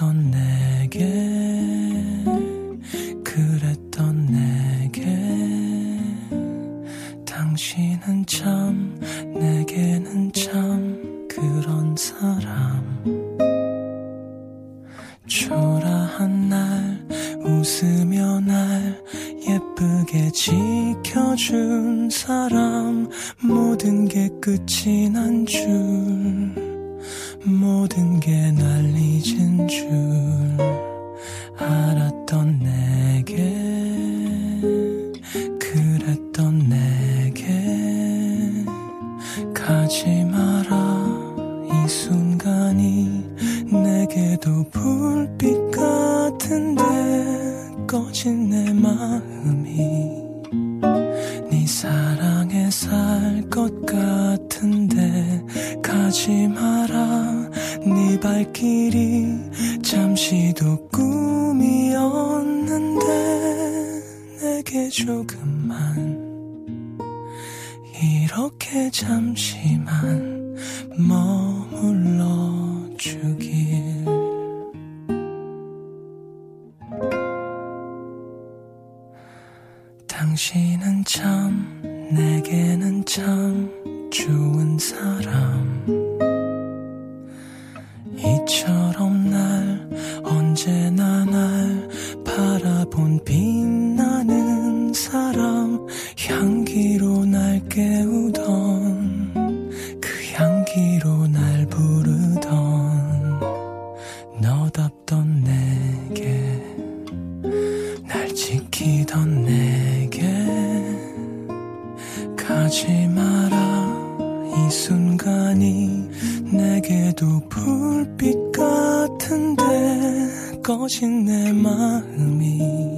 19 내게 날 지키던 내게 가지 마라. 이 순간이 내게도 불빛 같은데 꺼진 내 마음이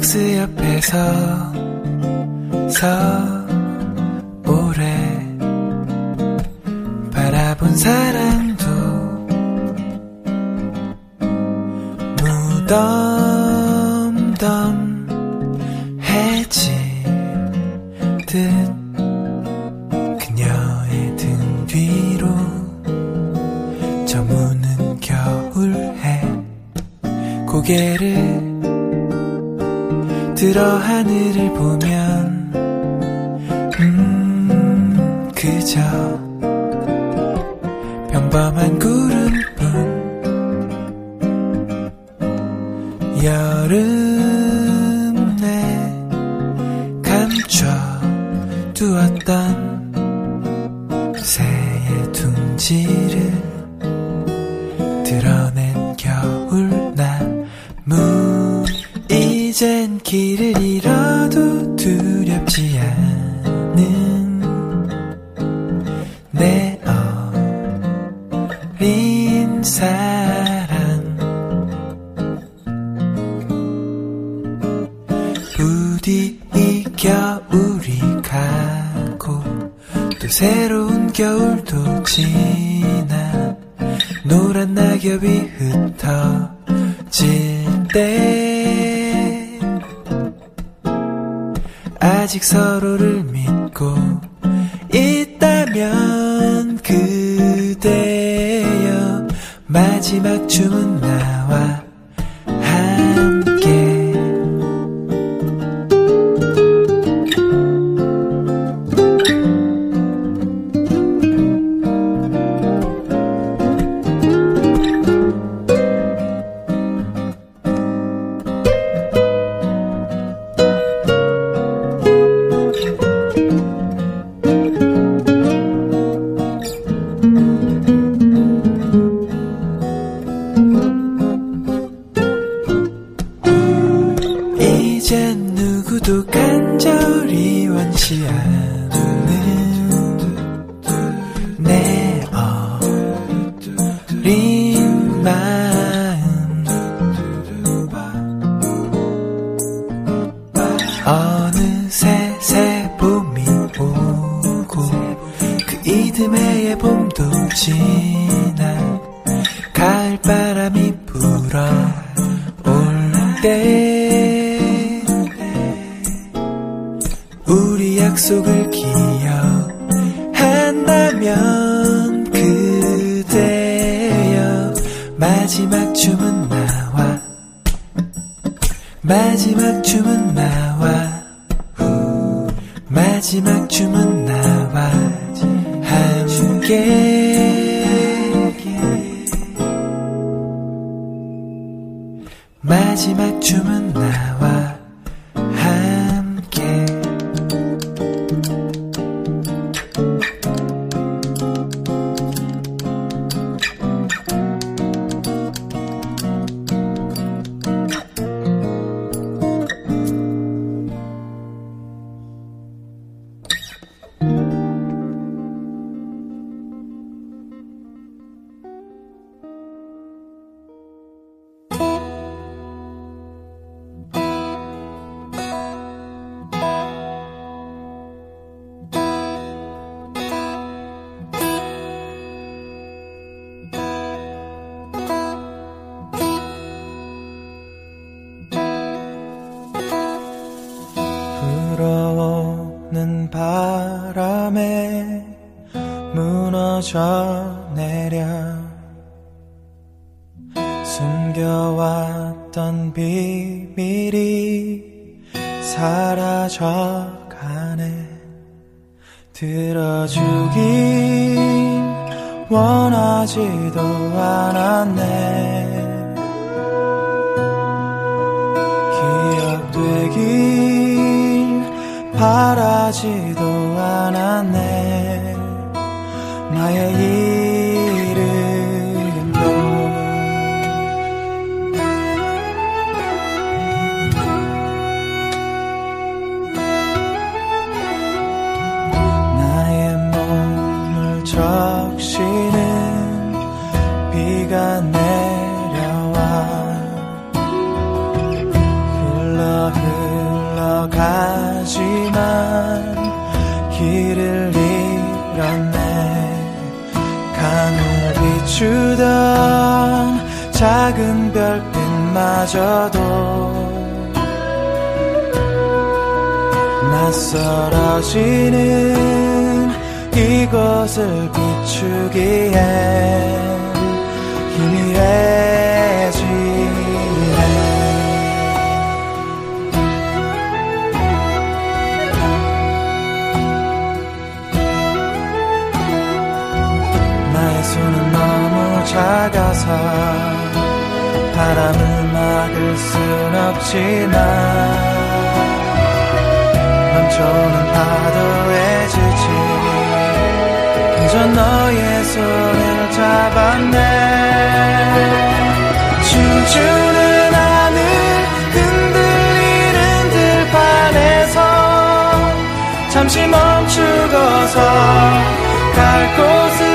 박스 옆에서 서 때 아직 서로를 믿고 있다면 그대여 마지막 주문 마지막 춤은 나와. 마저도 낯설어지는 이곳을 비추기에 희미해지네. 작아서 바람을 막을 순 없지만 넘쳐오는 파도에 지친 그저 너의 손을 잡았네. 춤추는 하늘 흔들리는 들판에서 잠시 멈추고서 갈 곳을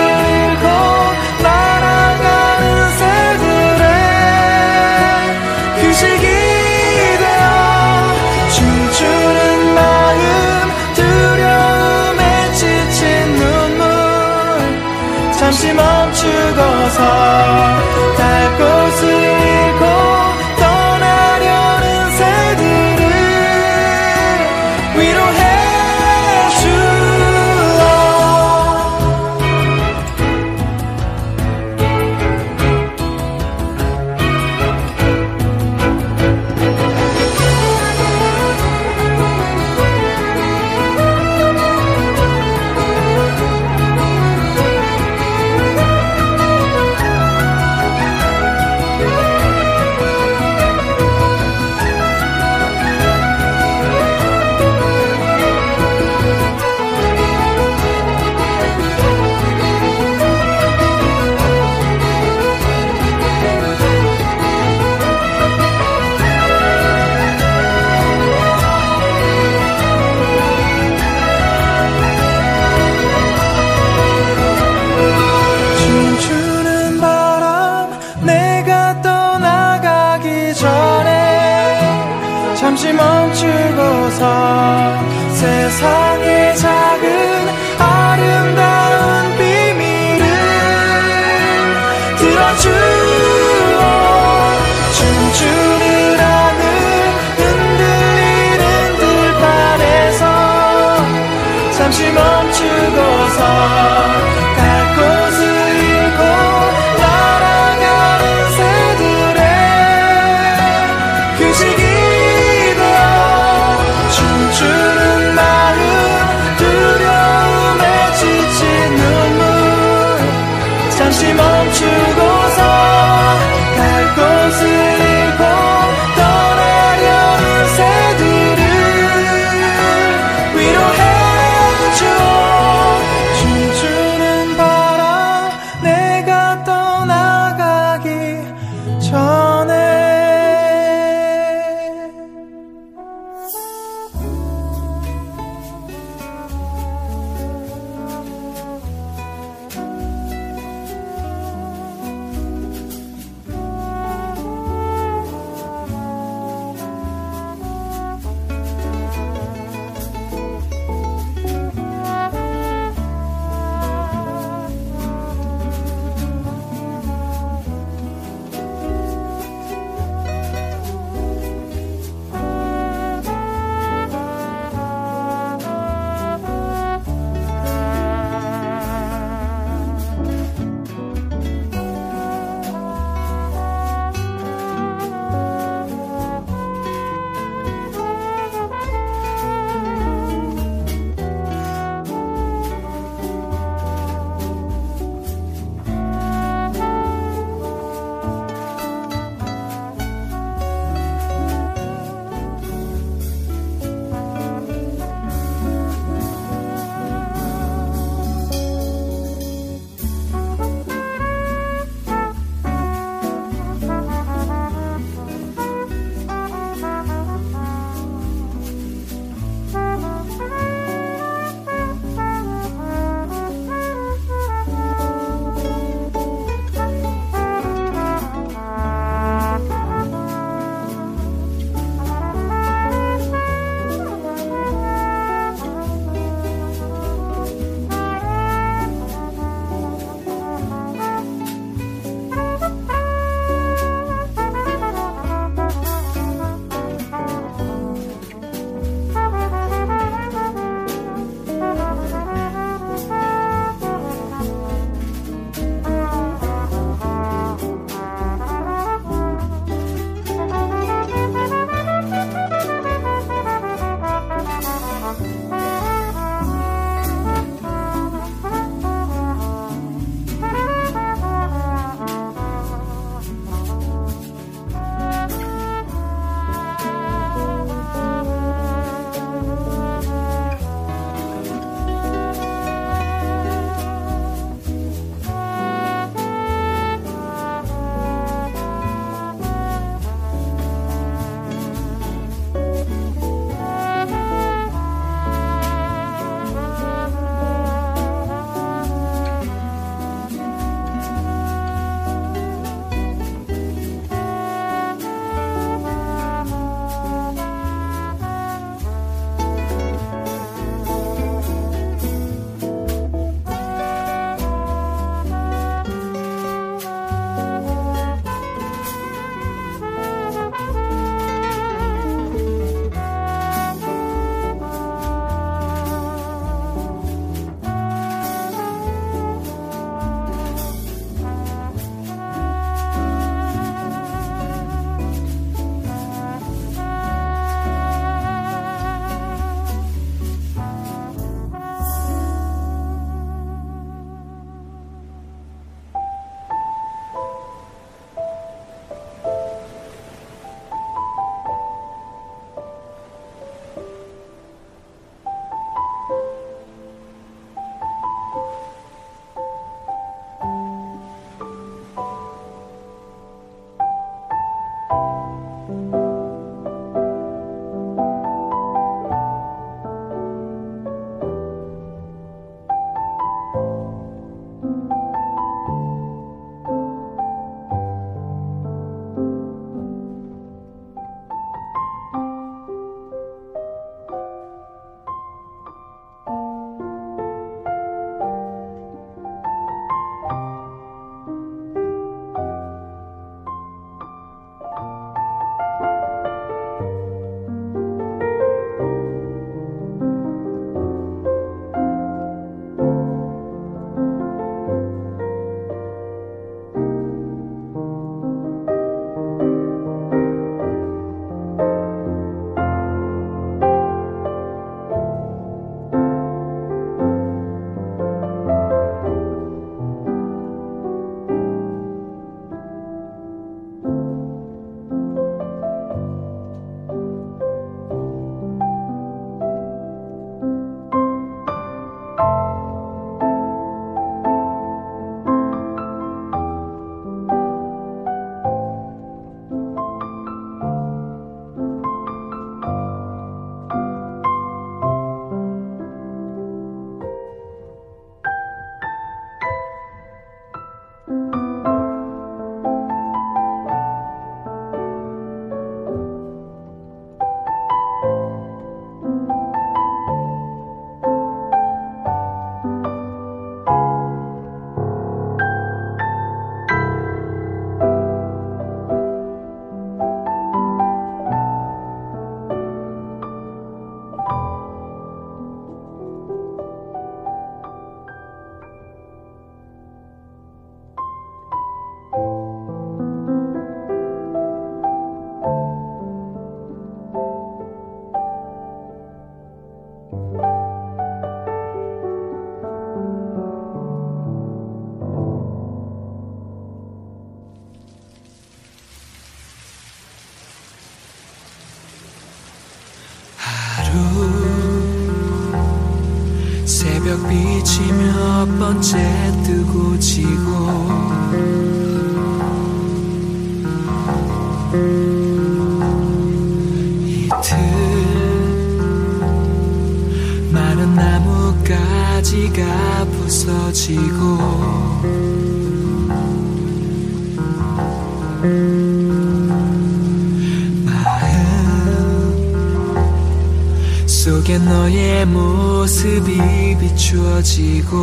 계시고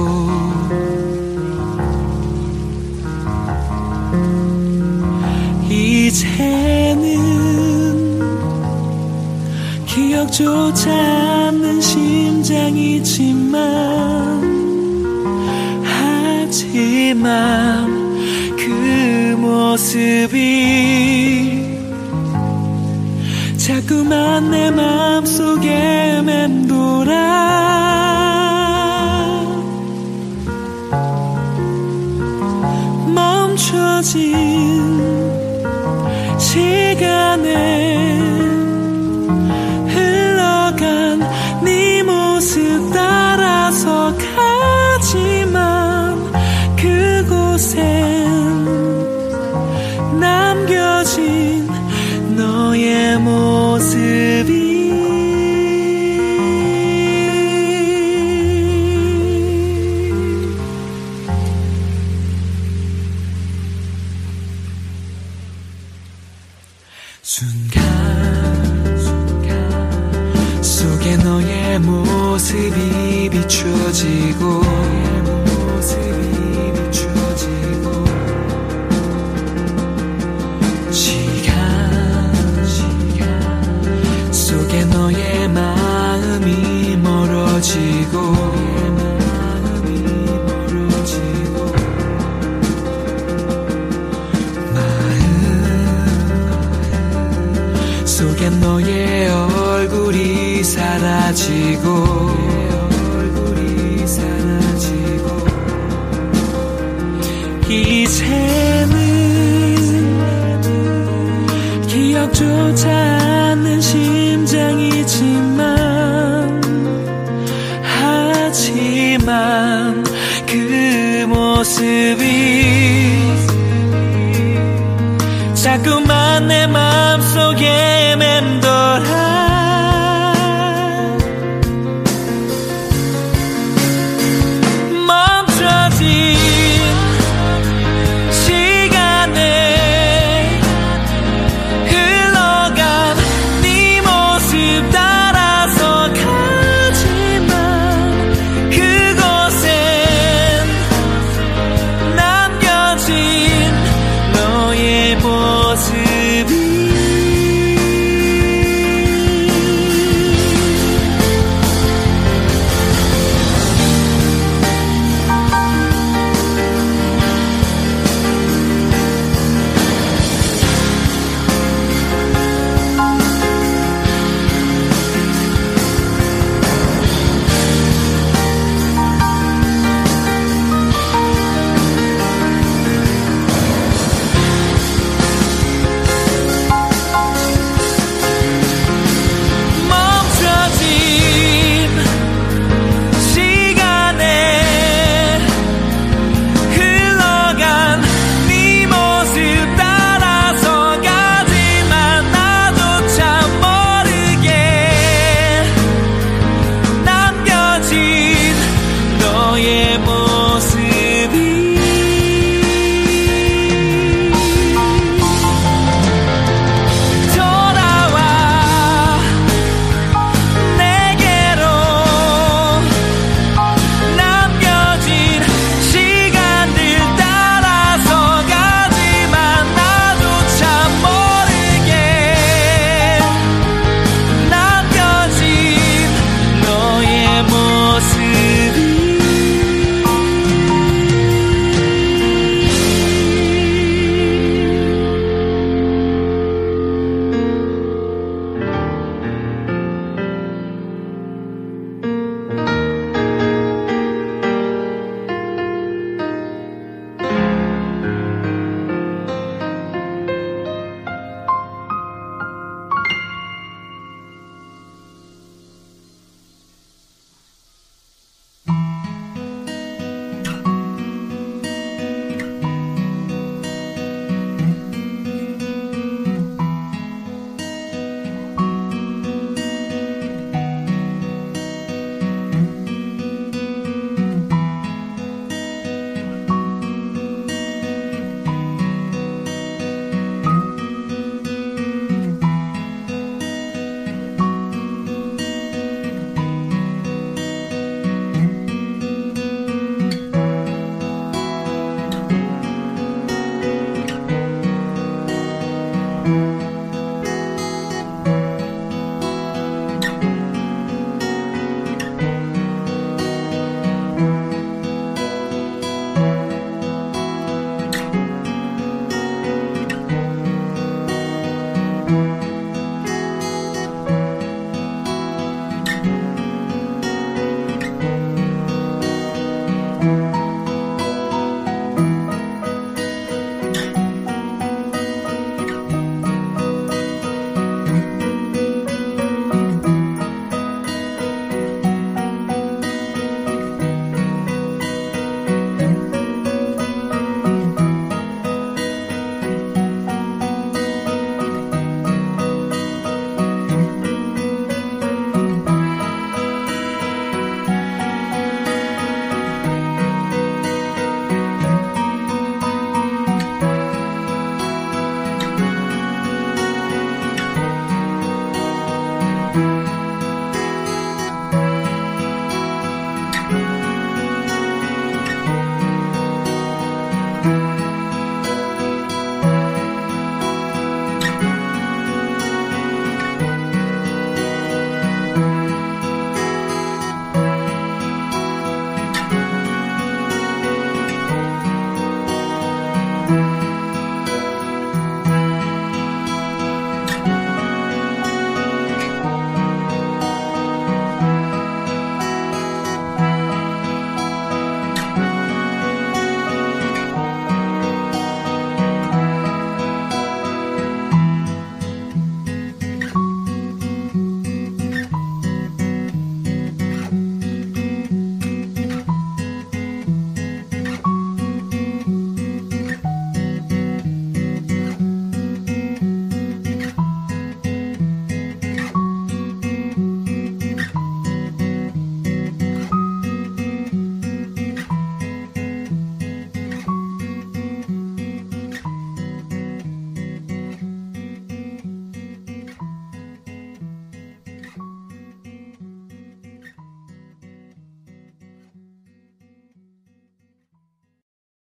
이제는 기억조차 없는 심장이지만 하지만 그 모습이 자꾸만 내 마음속에 맴돌아 心。